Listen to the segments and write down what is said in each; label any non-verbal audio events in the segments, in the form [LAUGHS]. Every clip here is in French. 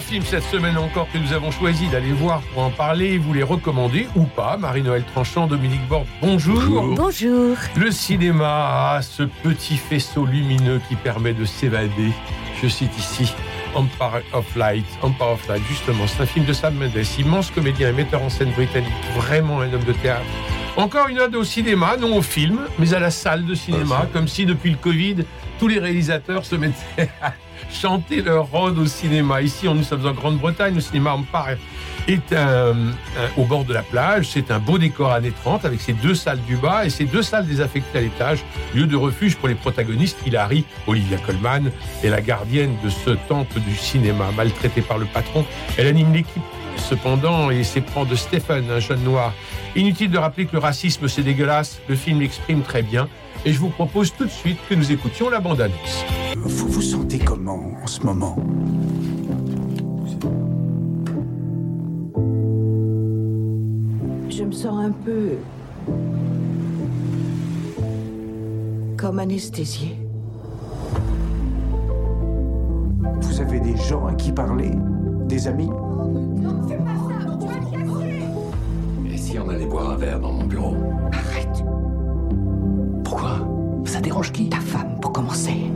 Trois films cette semaine encore que nous avons choisi d'aller voir pour en parler, vous les recommandez ou pas? Marie-Noël Tranchant, Dominique Borde, bonjour. Bonjour. Le cinéma a ce petit faisceau lumineux qui permet de s'évader. Je cite ici Empire of Light. Empire of Light, justement, c'est un film de Sam Mendes, immense comédien et metteur en scène britannique, vraiment un homme de théâtre. Encore une ode au cinéma, non au film, mais à la salle de cinéma, comme si depuis le Covid, tous les réalisateurs se mettaient à chanter leur ode au cinéma. Ici, nous sommes en Grande-Bretagne, le cinéma Empire est un- au bord de la plage. C'est un beau décor années 30 avec ses deux salles du bas et ses deux salles désaffectées à l'étage, lieu de refuge pour les protagonistes Hilary, Olivia Colman et la gardienne de ce temple du cinéma. Maltraitée par le patron, elle anime l'équipe cependant et s'éprend de Stephen, un jeune noir. Inutile de rappeler que le racisme c'est dégueulasse, le film l'exprime très bien et je vous propose tout de suite que nous écoutions la bande-annonce. Vous vous sentez comment en ce moment? Je me sens un peu. comme anesthésiée. Vous avez des gens à qui parler Des amis? Et si on allait boire un verre dans mon bureau? Ça dérange qui Ta femme, pour commencer?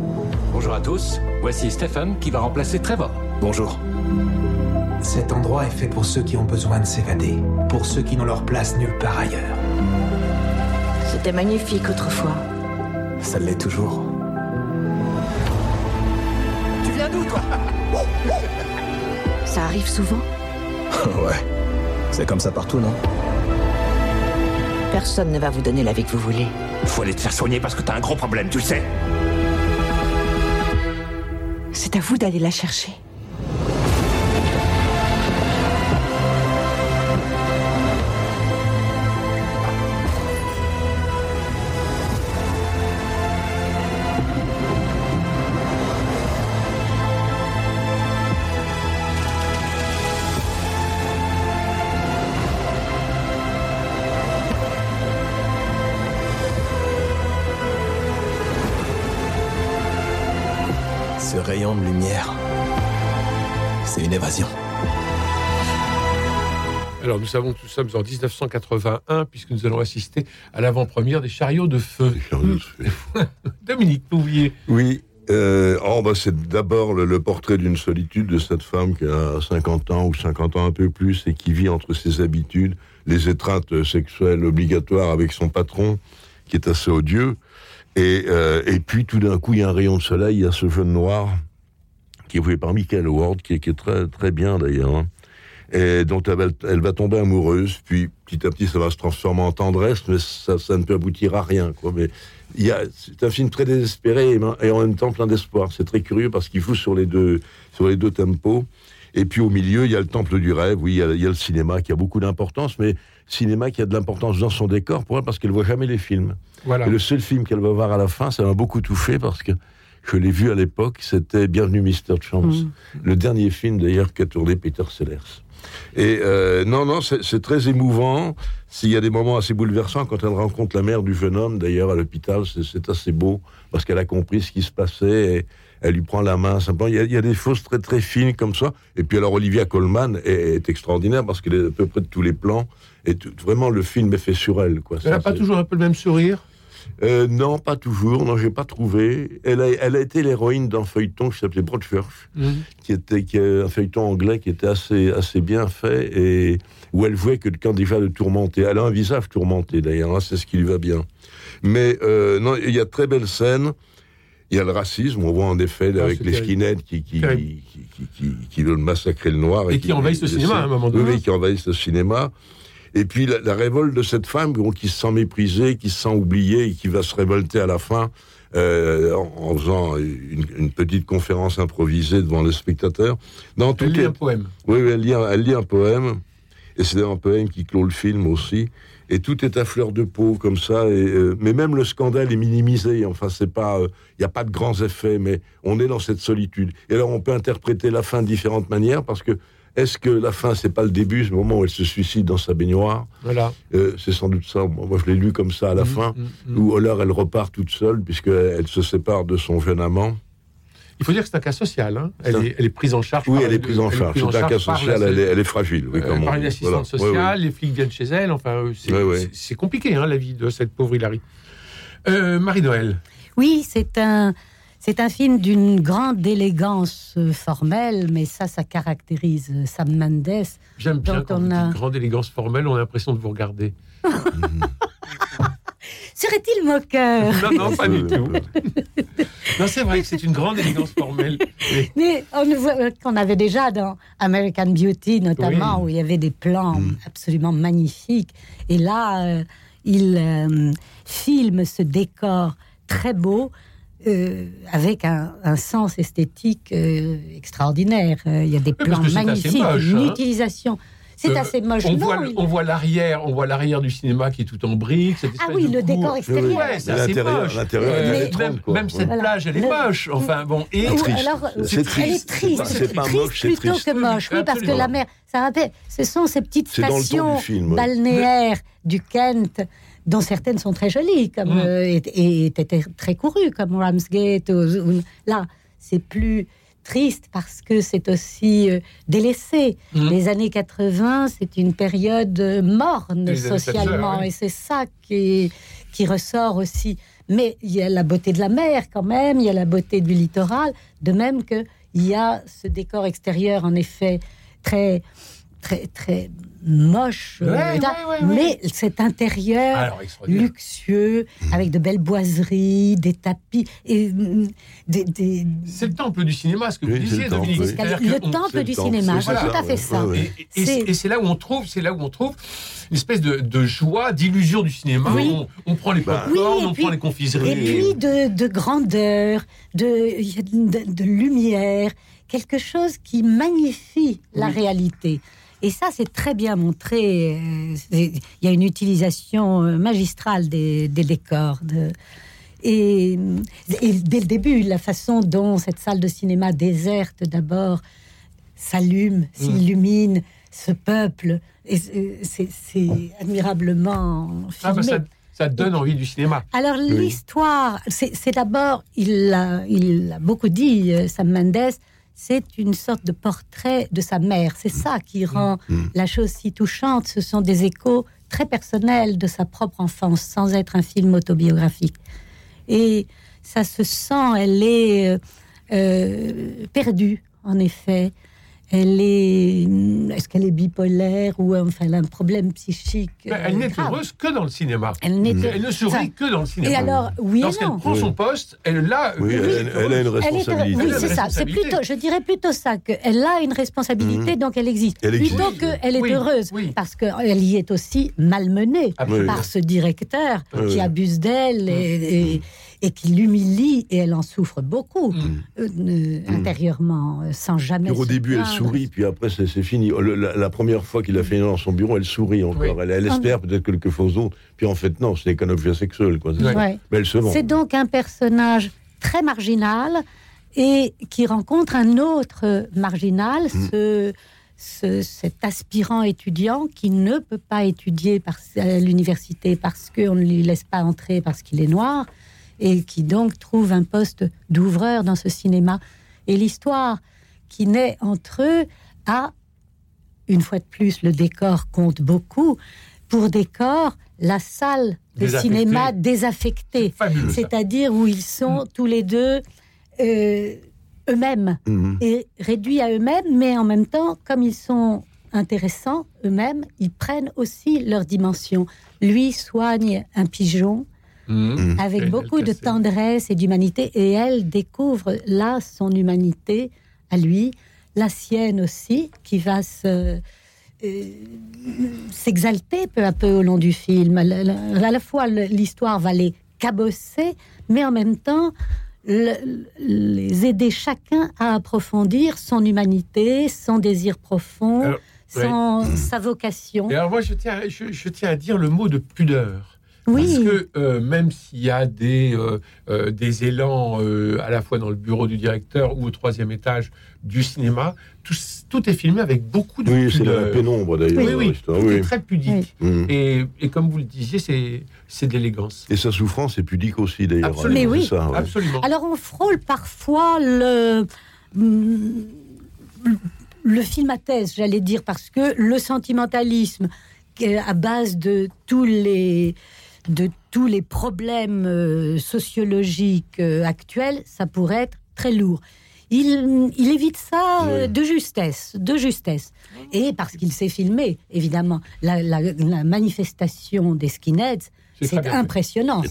Bonjour à tous, voici Stephen qui va remplacer Trevor. Bonjour. Cet endroit est fait pour ceux qui ont besoin de s'évader, pour ceux qui n'ont leur place nulle part ailleurs. C'était magnifique autrefois. Ça l'est toujours. Tu viens d'où toi? Ça arrive souvent? [LAUGHS] Ouais. C'est comme ça partout, non? Personne ne va vous donner la vie que vous voulez. Faut aller te faire soigner parce que t'as un gros problème, tu le sais C'est à vous d'aller la chercher. De lumière, c'est une évasion. Alors nous savons que nous sommes en 1981 puisque nous allons assister à l'avant-première des chariots de feu. [LAUGHS] Dominique Pouvier. Oui. euh, oh, bah, c'est d'abord le, le portrait d'une solitude de cette femme qui a 50 ans ou 50 ans un peu plus et qui vit entre ses habitudes, les étreintes sexuelles obligatoires avec son patron, qui est assez odieux. Et, euh, et puis tout d'un coup, il y a un rayon de soleil, il y a ce jeune noir qui est joué par Michael Ward, qui est, qui est très, très bien d'ailleurs, hein, et dont elle va, elle va tomber amoureuse. Puis petit à petit, ça va se transformer en tendresse, mais ça, ça ne peut aboutir à rien. Quoi. Mais il y a, c'est un film très désespéré et, et en même temps plein d'espoir. C'est très curieux parce qu'il joue sur les deux, sur les deux tempos. Et puis au milieu, il y a le temple du rêve. Oui, il y a, il y a le cinéma qui a beaucoup d'importance, mais cinéma qui a de l'importance dans son décor pour elle parce qu'elle voit jamais les films. Voilà. Et le seul film qu'elle va voir à la fin, ça m'a beaucoup touché parce que je l'ai vu à l'époque, c'était Bienvenue Mr. Chance. Le dernier film d'ailleurs qu'a tourné Peter Sellers. Et euh, non, non, c'est très émouvant. S'il y a des moments assez bouleversants, quand elle rencontre la mère du jeune homme, d'ailleurs, à l'hôpital, c'est- assez beau, parce qu'elle a compris ce qui se passait, et elle lui prend la main, simplement. Il y a, il y a des choses très, très fines comme ça. Et puis alors, Olivia Colman est, est extraordinaire, parce qu'elle est à peu près de tous les plans, et tout- vraiment, le film est fait sur elle, quoi. Elle n'a pas toujours un peu le même sourire? Euh, non, pas toujours. Non, j'ai pas trouvé. Elle a, elle a été l'héroïne d'un feuilleton qui s'appelait Broadchurch, qui était qui est un feuilleton anglais qui était assez assez bien fait et où elle jouait quelqu'un déjà de tourmenté. Elle a un visage tourmenté d'ailleurs. hein, c'est ce qui lui va bien. Mais euh, non, il y a de très belles scènes. Il y a le racisme, on voit en effet Ah, avec les skinheads qui qui, qui, qui, qui, qui veulent massacrer le noir Et qui envahissent le cinéma, à un moment donné. Oui, qui envahissent le cinéma. Et puis la, la révolte de cette femme bon, qui se sent méprisée, qui se sent oubliée et qui va se révolter à la fin euh, en, en faisant une, une petite conférence improvisée devant le spectateur. Dans Elle lit un poème. oui, elle lit, un- elle lit un poème, et c'est un poème qui clôt le film aussi. et tout est à fleur de peau comme ça. Et, euh, mais même le scandale est minimisé. Enfin, c'est pas, il n'y a pas de grands effets, mais on est dans cette solitude. Et alors, on peut interpréter la fin de différentes manières parce que est-ce que la fin, c'est pas le début, ce moment où elle se suicide dans sa baignoire Voilà. Euh, C'est sans doute ça. Moi, je l'ai lu comme ça à la Mm, fin, mm, mm. où alors elle repart toute seule puisqu'elle se sépare de son jeune amant. Il faut dire que c'est un cas social. hein. Elle, est, elle est prise en charge. Oui, par- elle est prise en charge. C'est un cas social. la- Elle est, elle est fragile. Oui, euh, par une assistante Voilà. Ouais, sociale, les flics viennent chez elle. Enfin, euh, c'est Ouais, ouais. c'est- c'est compliqué hein, la vie de cette pauvre Hilary. Euh, Marie-Noël. Oui, c'est un, c'est un film d'une grande élégance euh, formelle, mais ça, ça caractérise euh, Sam Mendes. J'aime bien quand on a- dites grande élégance formelle, on a l'impression de vous regarder. [LAUGHS] Serait-il moqueur? Non, non, pas du tout. [LAUGHS] Non, c'est vrai que c'est une grande élégance formelle. Mais Mais on euh, qu'on avait déjà dans American Beauty, notamment, Oui. où il y avait des plans Mm. absolument magnifiques. Et là, euh, il euh, filme ce décor très beau. Euh, avec un, un sens esthétique euh, extraordinaire. Euh, Il y a des plans magnifiques, moche, une hein. utilisation. C'est Euh, assez moche. on non, voit, il- on voit l'arrière, on voit l'arrière du cinéma qui est tout en briques. cette Ah oui, de le décor extérieur. oui. Ouais, c'est assez moche. l'intérieur, Euh, même, même cette Voilà. plage, elle est Le- moche. Enfin bon, et triste. C'est c'est- elle triste. est triste, C'est pas- triste moche, c'est plutôt triste. que moche. Oui, parce que la mer, ça rappelle, ce sont ces petites stations balnéaires du Kent, dont certaines sont très jolies, comme Mm. euh, et, et étaient très courues, comme Ramsgate. ou- ou- là, c'est plus triste parce que c'est aussi euh, délaissé. Mm. Les années 80, c'est une période euh, morne Les socialement, et c'est ça qui, qui ressort aussi. Mais il y a la beauté de la mer quand même, il y a la beauté du littoral, de même que il y a ce décor extérieur en effet très très très moche, Ouais, euh, ouais, mais cet intérieur Alors, luxueux avec de belles boiseries, des tapis et mm, des, des- C'est le temple du cinéma, ce que vous disiez, le temple, Dominique. le temple du cinéma, c'est voilà. tout à fait ça. ouais, ouais. Et, et- C'est- là où on trouve, c'est là où on trouve une espèce de, de joie, d'illusion du cinéma. Oui. On, on prend les Bah, popcorn, Oui, on puis- prend les confiseries. Et puis de, de grandeur, de, de, de lumière, quelque chose qui magnifie la Oui. réalité. Et ça, c'est très bien montré. euh, Il y a une utilisation euh, magistrale des, des décors. De, et, et dès le début, la façon dont cette salle de cinéma déserte d'abord s'allume, s'illumine, ce peuple, c'est- admirablement Ah, bah, filmé. ça, ça donne envie du cinéma. Alors l'histoire, c'est d'abord, il l'a il l'a beaucoup dit, euh, Sam Mendes, c'est une sorte de portrait de sa mère. C'est ça qui rend la chose si touchante. Ce sont des échos très personnels de sa propre enfance, sans être un film autobiographique. Et ça se sent, elle est euh, euh, perdue, en effet. Elle est, est-ce qu'elle est bipolaire ou enfin elle a un problème psychique Mais euh, elle n'est grave. heureuse que dans le cinéma. Elle n'est Elle ne sourit Enfin, que dans le cinéma. Et alors, oui et Lorsqu'elle non. prend son poste, elle là. Oui, elle, elle a une Elle est- responsabilité. oui, Elle a c'est ça. C'est plutôt, je dirais plutôt ça, qu'elle a une responsabilité, donc elle existe. Elle existe. Plutôt qu'elle est Oui, heureuse, oui. parce qu'elle y est aussi malmenée Absolument. par ce directeur Oui, qui oui. abuse d'elle et, et- et qui l'humilie, et elle en souffre beaucoup Mm. euh, euh, intérieurement, euh, sans jamais. Puis au début, elle sourit, puis après, c'est c'est fini. Le- la, la première fois qu'il a fait dans son bureau, elle sourit encore. Oui. Elle, elle espère peut-être quelque chose d'autre. Puis en fait, non, ce n'est qu'un objet sexuel. Quoi. c'est Ouais. Mais elle se vend. C'est donc un personnage très marginal et qui rencontre un autre marginal, ce, ce- cet aspirant étudiant qui ne peut pas étudier par- à l'université parce qu'on ne lui laisse pas entrer parce qu'il est noir et qui donc trouve un poste d'ouvreur dans ce cinéma. Et l'histoire qui naît entre eux a, une fois de plus, le décor compte beaucoup. Pour décor, la salle de Désaffectée. cinéma désaffectée, c'est-à-dire où ils sont tous les deux euh, eux-mêmes Mhm. et réduits à eux-mêmes, mais en même temps, comme ils sont intéressants eux-mêmes, ils prennent aussi leur dimension. Lui soigne un pigeon Mhm. avec Et beaucoup de tendresse et d'humanité, et elle découvre là son humanité à lui, la sienne aussi, qui va se euh, s'exalter peu à peu au long du film. À la, fois, l'histoire va les cabosser, mais en même temps, le- les aider chacun à approfondir son humanité, son désir profond, Alors- son, sa vocation. Et alors moi, je tiens, je, je tiens à dire le mot de pudeur. Parce que euh, même s'il y a des, euh, euh, des élans euh, à la fois dans le bureau du directeur ou au troisième étage du cinéma, tout, tout est filmé avec beaucoup de Oui, c'est la pudeur. pénombre d'ailleurs. Oui, oui, très pudique. Mm. Et, et comme vous le disiez, c'est l'élégance. Et sa souffrance est pudique aussi d'ailleurs. Absolument. Mais oui. C'est ça, ouais. Absolument. alors on frôle parfois le, mm, le film à thèse, j'allais dire, parce que le sentimentalisme qui est à base de tous les de tous les problèmes euh, sociologiques euh, actuels, ça pourrait être très lourd. Il, il évite ça euh, Oui. de justesse, de justesse. Et parce qu'il s'est filmé, évidemment, la, la- la manifestation des skinheads, C'est impressionnant.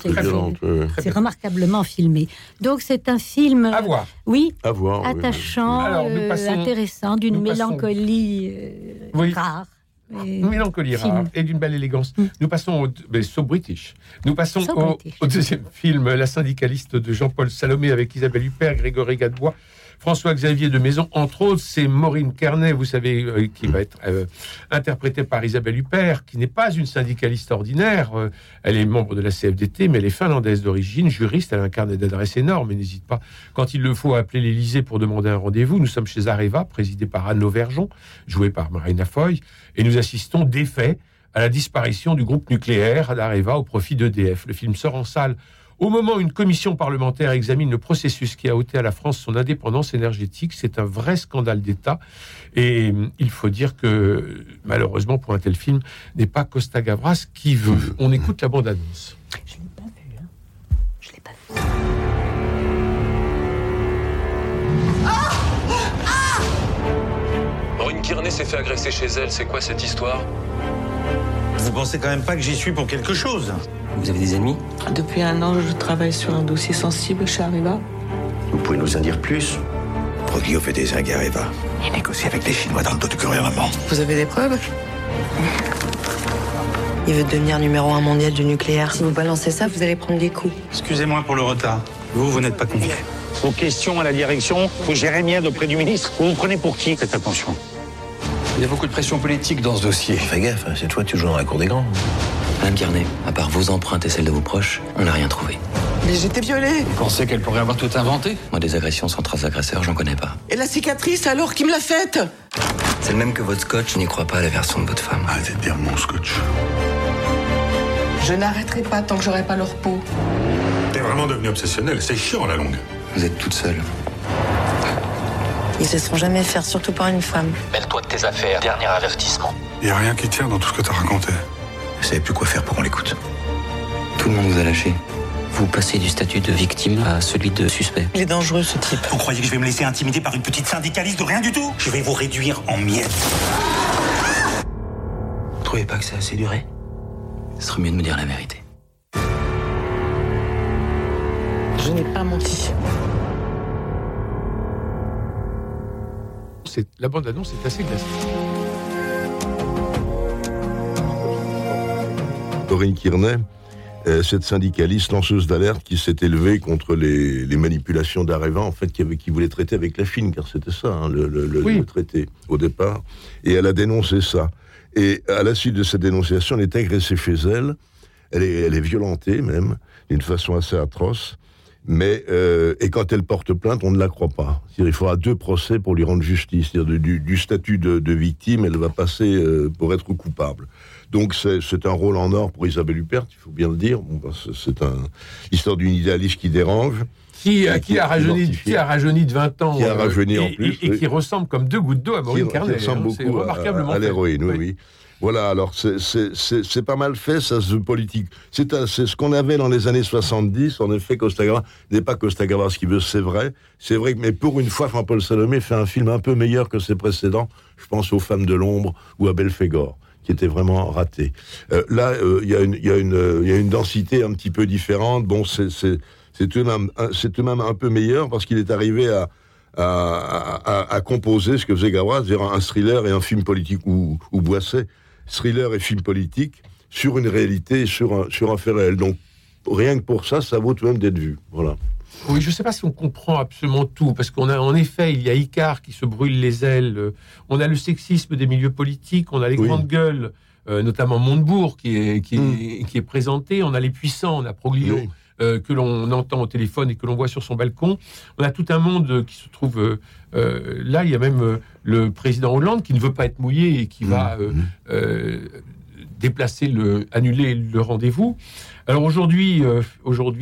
C'est remarquablement filmé. Donc c'est un film, À voir. oui, À voir. oui. attachant, Alors, euh, intéressant, d'une mélancolie euh, Oui. rare. Et- [LAUGHS] mélancolie film. rare et d'une belle élégance. Mm. Nous passons au mais so british. Nous passons So au, British. au deuxième film, La syndicaliste de Jean-Paul Salomé avec Isabelle Huppert, Grégory Gadebois, François-Xavier de Maison. Entre autres, c'est Maureen Carnet, vous savez, euh, qui va être euh, interprétée par Isabelle Huppert, qui n'est pas une syndicaliste ordinaire. Euh, elle est membre de la CFDT, mais elle est finlandaise d'origine, juriste. Elle a un carnet d'adresses énorme et n'hésite pas, quand il le faut, à appeler l'Élysée pour demander un rendez-vous. Nous sommes chez Areva, présidé par Anne Lauvergeon, jouée par Marina Foy, et nous assistons d'effet à la disparition du groupe nucléaire d'Areva au profit d'EDF. Le film sort en salle au moment où une commission parlementaire examine le processus qui a ôté à la France son indépendance énergétique. C'est un vrai scandale d'État. Et euh, il faut dire que, malheureusement, pour un tel film, n'est pas Costa Gavras qui veut. On écoute la bande-annonce. Je l'ai pas vu. Hein. Je l'ai pas vu. Maureen Kearney s'est fait agresser chez elle, c'est quoi cette histoire? Vous pensez quand même pas que j'y suis pour quelque chose Vous avez des ennemis Depuis un an, je travaille sur un dossier sensible chez Arriva. Vous pouvez nous en dire plus? Proglio fait des zingues à Eva. Il négocie avec les Chinois dans le dos du gouvernement. Vous avez des preuves? Il veut devenir numéro un mondial du nucléaire. Si vous balancez ça, vous allez prendre des coups. Excusez-moi pour le retard. Vous, vous n'êtes pas convié. Vos questions à la direction, vous gérez bien auprès du ministre. Vous vous prenez pour qui? Faites attention. Il y a beaucoup de pression politique dans ce dossier. Fais gaffe, hein, c'est toi tu joues dans la cour des grands. Madame Carnet, à part vos empreintes et celles de vos proches, on n'a rien trouvé. Mais j'étais violée. Vous pensez qu'elle pourrait avoir tout inventé? Moi, des agressions sans trace d'agresseur, j'en connais pas. Et la cicatrice alors qui me l'a faite? C'est le même que votre scotch, je n'y crois pas à la version de votre femme. Arrêtez de dire mon scotch. Je n'arrêterai pas tant que j'aurai pas leur peau. T'es vraiment devenu obsessionnel, c'est chiant à la longue. Vous êtes toute seule. Ils se seront jamais faire, surtout par une femme. Mêle-toi de tes affaires, dernier avertissement. Y a rien qui tient dans tout ce que t'as raconté. Vous savez plus quoi faire pour qu'on l'écoute. Tout le monde vous a lâché. Vous passez du statut de victime à celui de suspect. Il est dangereux ce type. Vous croyez que je vais me laisser intimider par une petite syndicaliste de rien du tout? Je vais vous réduire en miettes. Vous trouvez pas que c'est assez duré? Ce serait mieux de me dire la vérité. Je n'ai pas menti. La bande-annonce est assez glaçante. Corinne Kearney, euh, cette syndicaliste lanceuse d'alerte qui s'est élevée contre les, les manipulations d'Areva, en fait, qui, avait, qui voulait traiter avec la Chine, car c'était ça, hein, le, le- le- Oui. le traité au départ. Et elle a dénoncé ça. Et à la suite de cette dénonciation, elle est agressée chez elle. Elle est, elle est violentée même, d'une façon assez atroce. Mais euh, et quand elle porte plainte, on ne la croit pas. Il faudra deux procès pour lui rendre justice. Du, du statut de, de victime, elle va passer euh, pour être coupable. Donc c'est un rôle en or pour Isabelle Huppert, il faut bien le dire. Bon, ben, c'est- un histoire d'une idéaliste qui dérange. Qui, Qui- qui, a rajeuni, mortifié. qui a rajeuni de 20 ans. Qui a euh, rajeuni en et- plus, Et, et oui. qui ressemble comme deux gouttes d'eau à Maureen qui, qui Carnet. ressemble hein. C'est beaucoup à, remarquablement à fait. l'héroïne, oui, Oui. Voilà, alors c'est- pas mal fait, ça, ce politique. C'est ce qu'on avait dans les années 70, en effet, Costa n'est pas Costa Gavras qui veut, c'est vrai. C'est vrai, mais pour une fois, Jean-Paul Salomé fait un film un peu meilleur que ses précédents. Je pense aux Femmes de l'ombre ou à Belphégor qui était vraiment raté. Là, il y, a une- densité un petit peu différente. Bon, c'est tout, même- de même un peu meilleur parce qu'il est arrivé à, composer ce que faisait Gavras, c'est-à-dire un thriller et un film politique, ou, ou Boisset, thriller et film politique, sur une réalité, sur un, sur un fait réel. Donc, rien que pour ça, ça vaut tout de même d'être vu. Voilà. Oui, je ne sais pas si on comprend absolument tout, parce qu'on a en effet, il y a Icar qui se brûle les ailes, on a le sexisme des milieux politiques, on a les Oui. grandes gueules, euh, notamment Montebourg qui est, qui, est, Mm. qui est présenté, on a les puissants, on a Proglio. Oui. Euh, que l'on entend au téléphone et que l'on voit sur son balcon. On a tout un monde qui se trouve euh, euh, là. Il y a même le président Hollande qui ne veut pas être mouillé et qui Mm. va euh, déplacer le, annuler le rendez-vous. Alors aujourd'hui, euh,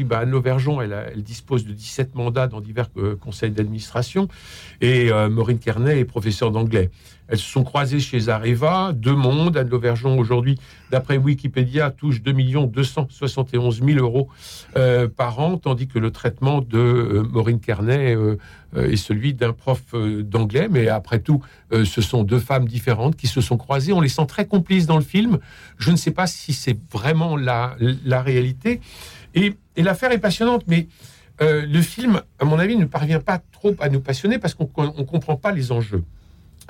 bah, Anne Lauvergeon, elle, elle dispose de 17 mandats dans divers euh, conseils d'administration et euh, Maureen Kernet est professeure d'anglais. Elles se sont croisées chez Areva, deux mondes. Anne Lauvergeon, aujourd'hui, d'après Wikipédia, touche 2 271 000 euros euh, par an, tandis que le traitement de Maureen Kernet euh, est celui d'un prof euh, d'anglais. Mais après tout, euh, ce sont deux femmes différentes qui se sont croisées. On les sent très complices dans le film. Je ne sais pas si c'est vraiment la, la réalité. Et, et l'affaire est passionnante, mais euh, le film, à mon avis, ne parvient pas trop à nous passionner parce qu'on ne comprend pas les enjeux.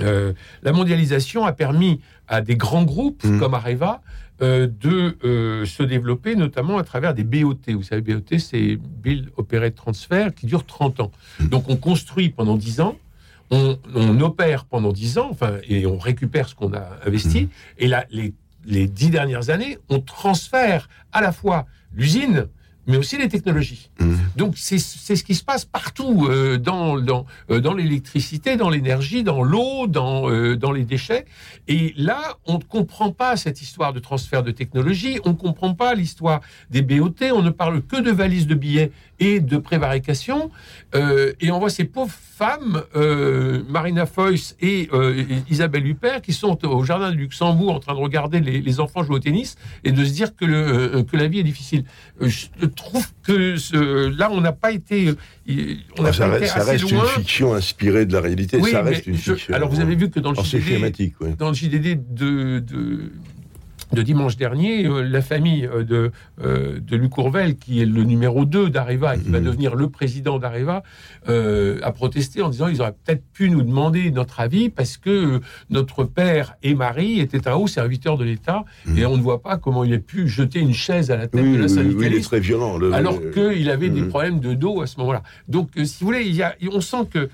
Euh, la mondialisation a permis à des grands groupes Mm. comme Areva euh, de euh, se développer, notamment à travers des BOT. Vous savez, BOT, c'est Build, Operate, Transfer, qui dure 30 ans. Donc on construit pendant 10 ans, on, on opère pendant 10 ans, enfin, et on récupère ce qu'on a investi. Et là, les, les 10 dernières années, on transfère à la fois l'usine, mais aussi les technologies. Mmh. Donc c'est ce qui se passe partout euh, dans dans euh, dans l'électricité, dans l'énergie, dans l'eau, dans euh, dans les déchets. Et là, on ne comprend pas cette histoire de transfert de technologie. On ne comprend pas l'histoire des BOT. On ne parle que de valises de billets et de prévarication. Et on voit ces pauvres femmes, Marina Foïs et Isabelle Huppert, qui sont au jardin du Luxembourg en train de regarder les, les enfants jouer au tennis et de se dire que, le, que la vie est difficile. Je trouve que ce- là, on n'a pas été, on ça pas été reste, ça assez reste loin. une fiction inspirée de la réalité. Oui, ça reste une je- fiction. alors vous avez vu que dans le Alors, c'est JDD, oui. dans le JDD de, de, de dimanche dernier, euh, la famille euh, de, euh, de Luc Courvel, qui est le numéro 2 d'Areva et qui va Mhm. devenir le président d'Areva, euh, a protesté en disant ils auraient peut-être pu nous demander notre avis parce que notre père et mari étaient un haut serviteur de l'État et on ne voit pas comment il a pu jeter une chaise à la tête. Oui, de la oui, oui, syndicaliste il est très violent. le- alors le- qu'il avait des Mhm. problèmes de dos à ce moment-là. Donc, si vous voulez, il y a, on sent que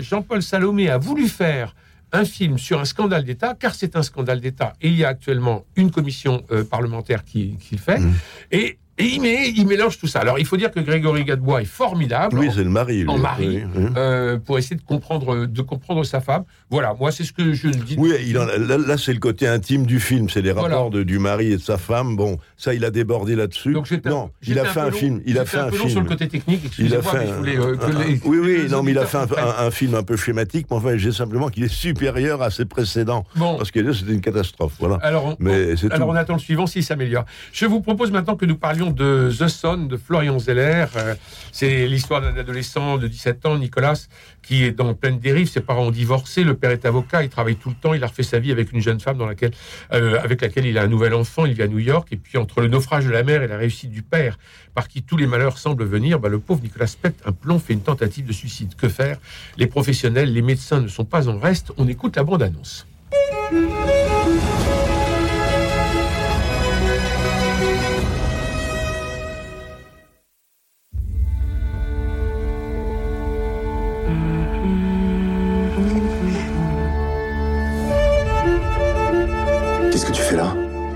Jean-Paul Salomé a voulu faire un film sur un scandale d'État, car c'est un scandale d'État, et il y a actuellement une commission euh, parlementaire qui, qui le fait, Mhm. et, et il, mélange tout ça. Alors, il faut dire que Grégory Gadebois est formidable. Oui, c'est le mari. en mari, Oui, oui. euh, pour essayer de comprendre, de comprendre sa femme. Voilà, moi, c'est ce que je dis. Oui, il en a- là, là, c'est le côté intime du film, c'est les Voilà. rapports de- du mari et de sa femme. Bon, ça, il a débordé là-dessus. Donc, Non, il a fait un film. Il a fait un film. sur le côté technique, Il a excusez-moi, fait euh, oui, oui, non, mais il a fait un, film un peu schématique, mais enfin, j'ai simplement qu'il est supérieur à ses précédents. Bon. Parce que là, c'était une catastrophe. Voilà. Alors, on, Mais c'est alors tout. on attend le suivant s'il s'améliore. Je vous propose maintenant que nous parlions de The Son de Florian Zeller. Euh, c'est l'histoire d'un adolescent de 17 ans, Nicolas, qui est dans pleine dérive. Ses parents ont divorcé. Le père est avocat. Il travaille tout le temps. Il a refait sa vie avec une jeune femme euh, avec laquelle il a un nouvel enfant. Il vit à New York. Et puis, entre le naufrage de la mère et la réussite du père, par qui tous les malheurs semblent venir, bah, le pauvre Nicolas pète un plomb, fait une tentative de suicide. Que faire? Les professionnels, les médecins ne sont pas en reste. On écoute la bande-annonce.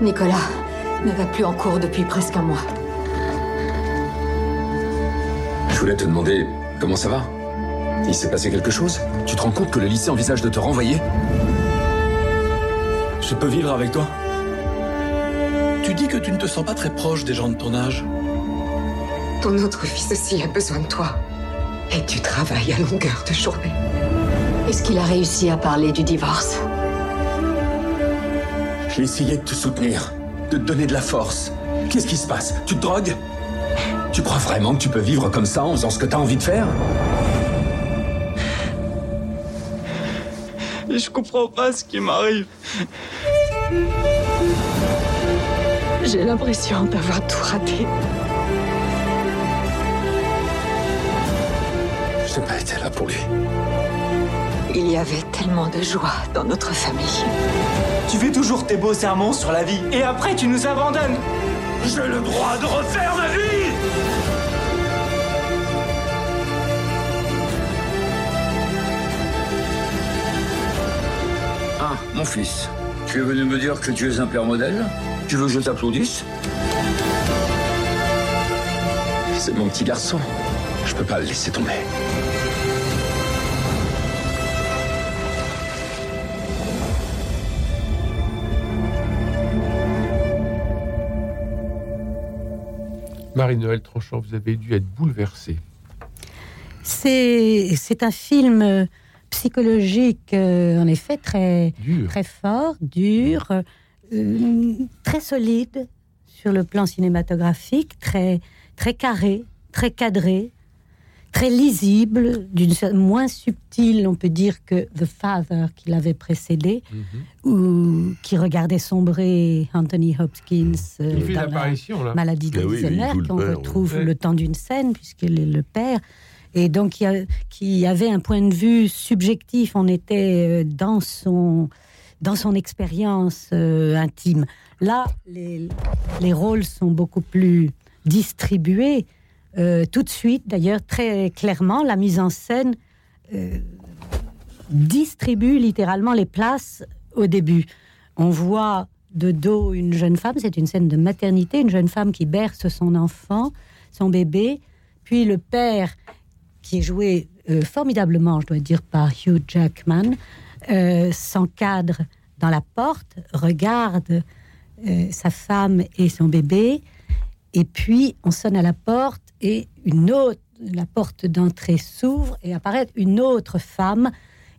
Nicolas ne va plus en cours depuis presque un mois. Je voulais te demander comment ça va? Il s'est passé quelque chose? Tu te rends compte que le lycée envisage de te renvoyer? Je peux vivre avec toi Tu dis que tu ne te sens pas très proche des gens de ton âge. Ton autre fils aussi a besoin de toi. Et tu travailles à longueur de journée. Est-ce qu'il a réussi à parler du divorce? J'ai essayé de te soutenir, de te donner de la force. Qu'est-ce qui se passe? Tu te drogues? Tu crois vraiment que tu peux vivre comme ça en faisant ce que t'as envie de faire? Et je comprends pas ce qui m'arrive. J'ai l'impression d'avoir tout raté. Je n'ai pas été là pour lui. Il y avait tellement de joie dans notre famille. Tu fais toujours tes beaux sermons sur la vie et après tu nous abandonnes. J'ai le droit de refaire ma vie Ah, mon fils, tu es venu me dire que tu es un père modèle? Tu veux que je t'applaudisse? C'est mon petit garçon. Je peux pas le laisser tomber. Marie-Noël Tranchant, vous avez dû être bouleversée. C'est un film euh, psychologique, euh, en effet, très, très fort, dur, euh, très solide sur le plan cinématographique, très, très carré, très cadré, très lisible, d'une moins subtil, on peut dire, que The Father qui l'avait précédé, ou qui regardait sombrer Anthony Hopkins euh, dans la apparition, là. maladie oui, d'Alzheimer, il joue le qu'on oui. retrouve Ouais. le temps d'une scène, puisqu'il est le père. Et donc, a- qui avait un point de vue subjectif. On était euh, dans son, dans son expérience euh, intime. Là, les, les rôles sont beaucoup plus distribués. Euh, tout de suite, d'ailleurs, très clairement, la mise en scène euh, distribue littéralement les places au début. On voit de dos une jeune femme, c'est une scène de maternité, une jeune femme qui berce son enfant, son bébé, puis le père qui est joué euh, formidablement, je dois dire, par Hugh Jackman, s'encadre dans la porte, regarde sa femme et son bébé, et puis on sonne à la porte et une autre, la porte d'entrée s'ouvre et apparaît une autre femme.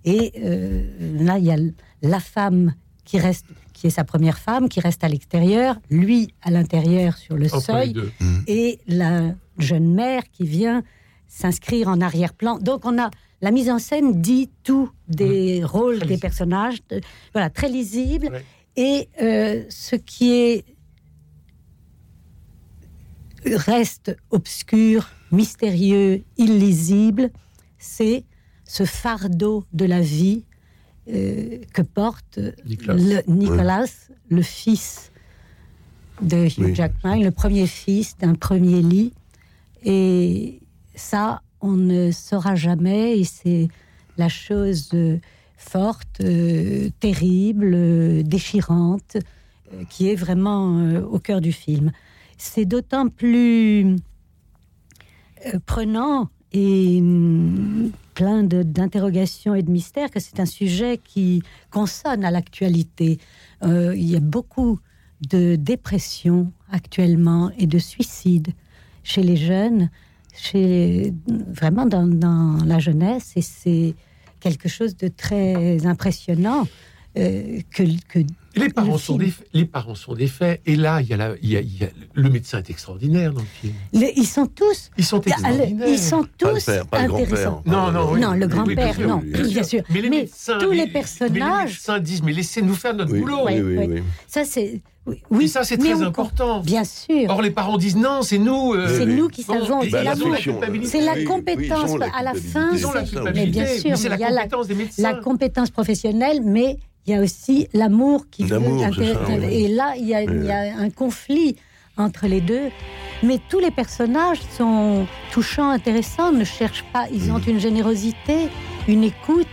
Et euh, là, il y a la femme qui reste, qui est sa première femme, qui reste à l'extérieur, lui à l'intérieur sur le seuil, deux. et la jeune mère qui vient s'inscrire en arrière-plan. Donc on a la mise en scène dit tout des rôles des personnages, de- voilà très lisible. Et euh, ce qui est reste obscur, mystérieux, illisible, c'est ce fardeau de la vie euh, que porte Nicolas. le, Nicolas, le fils de Hugh Oui. Jackman, le premier fils d'un premier lit. Et ça, on ne saura jamais, et c'est la chose forte, euh, terrible, euh, déchirante, euh, qui est vraiment au cœur du film. C'est d'autant plus euh, prenant et hum, plein d'interrogations et de mystères que c'est un sujet qui consonne à l'actualité. Euh, il y a beaucoup de dépression actuellement et de suicide chez les jeunes, chez vraiment dans, la jeunesse, et c'est quelque chose de très impressionnant euh, que Les parents, le sont des, les parents sont des faits. Et là, il y a la- il y a- il y a- le médecin est extraordinaire dans le film. Les- ils sont tous. Ils sont extraordinaires. Ils sont Pas le tous père, pas le grand-père. intéressants. Non, non, oui. non, le Oui, grand-père, bien sûr, non, oui, bien sûr. Mais les médecins, tous les- les Mais les personnages. médecins disent, mais laissez-nous faire notre boulot. Oui, oui. Ça, c'est. Oui, Et ça, c'est très important. Bien sûr. Or, les parents disent non, c'est nous. euh, C'est nous qui bon, savons. C'est la, ont la culpabilité. c'est la Oui, oui, compétence. à la fin, Ils ont la c'est- culpabilité. mais bien sûr, Mais c'est la il y a la- compétence des médecins. La compétence professionnelle, mais il y a aussi l'amour qui oui. Et là, il y, a, il y a un conflit entre les deux. Mais tous les personnages sont touchants, intéressants, ne cherchent pas. Ils ont une générosité, une écoute.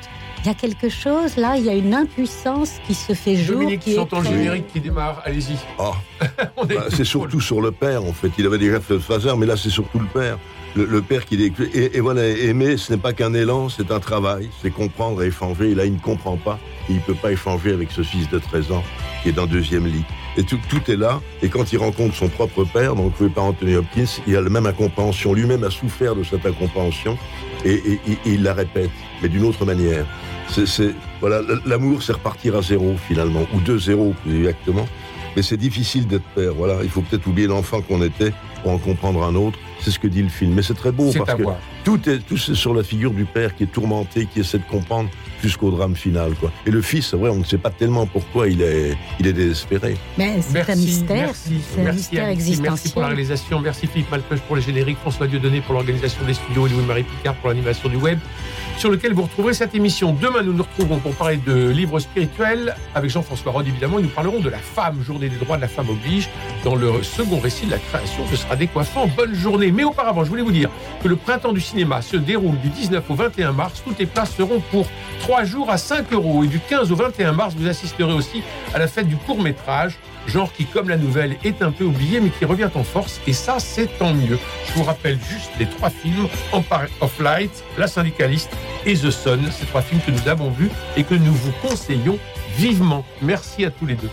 Il y a quelque chose là, il y a une impuissance qui se fait jour. Dominique, qui est j'entends le très- générique qui démarre. Allez-y. Ah. [LAUGHS] Bah, c'est surtout sur le père, en fait. Il avait déjà fait le phaser, mais là, c'est surtout le père. Le, père qui est... Et, et voilà, aimer, ce n'est pas qu'un élan, c'est un travail. C'est comprendre et échanger. Et là, il ne comprend pas. Et il ne peut pas échanger avec ce fils de 13 ans qui est dans le deuxième lit. Et tout, est là. Et quand il rencontre son propre père, donc joué par Anthony Hopkins, il a la même incompréhension. Lui-même a souffert de cette incompréhension. Et, il la répète, mais d'une autre manière. C'est- voilà, l'amour, c'est repartir à zéro, finalement. Ou de zéro, plus exactement. Mais c'est difficile d'être père. Voilà, il faut peut-être oublier l'enfant qu'on était pour en comprendre un autre. C'est ce que dit le film. Mais c'est très beau parce que voir. tout est, tout c'est sur la figure du père qui est tourmenté, qui essaie de comprendre jusqu'au drame final. Quoi. Et le fils, c'est vrai, on ne sait pas tellement pourquoi il est, il est désespéré. Mais c'est un mystère. Merci, C'est un mystère Alexis, Merci pour la existentiel. réalisation. Merci Philippe Malpeuch pour les génériques, François Dieudonné pour l'organisation des studios et Louis-Marie Picard pour l'animation du web, sur lequel vous retrouverez cette émission. Demain, nous nous retrouverons pour parler de livres spirituels avec Jean-François Rode, évidemment, et nous parlerons de la femme, journée des droits de la femme oblige, dans le second récit de la création. Ce sera décoiffant. Bonne journée. Mais auparavant, je voulais vous dire que le printemps du cinéma se déroule du 19 au 21 mars. Toutes les places seront pour 3 trois jours à 5 euros. Et du 15 au 21 mars, vous assisterez aussi à la fête du court métrage, genre qui, comme la nouvelle, est un peu oublié, mais qui revient en force. Et ça, c'est tant mieux. Je vous rappelle juste les trois films Empire of Light, La syndicaliste et The Sun. Ces trois films que nous avons vus et que nous vous conseillons vivement. Merci à tous les deux.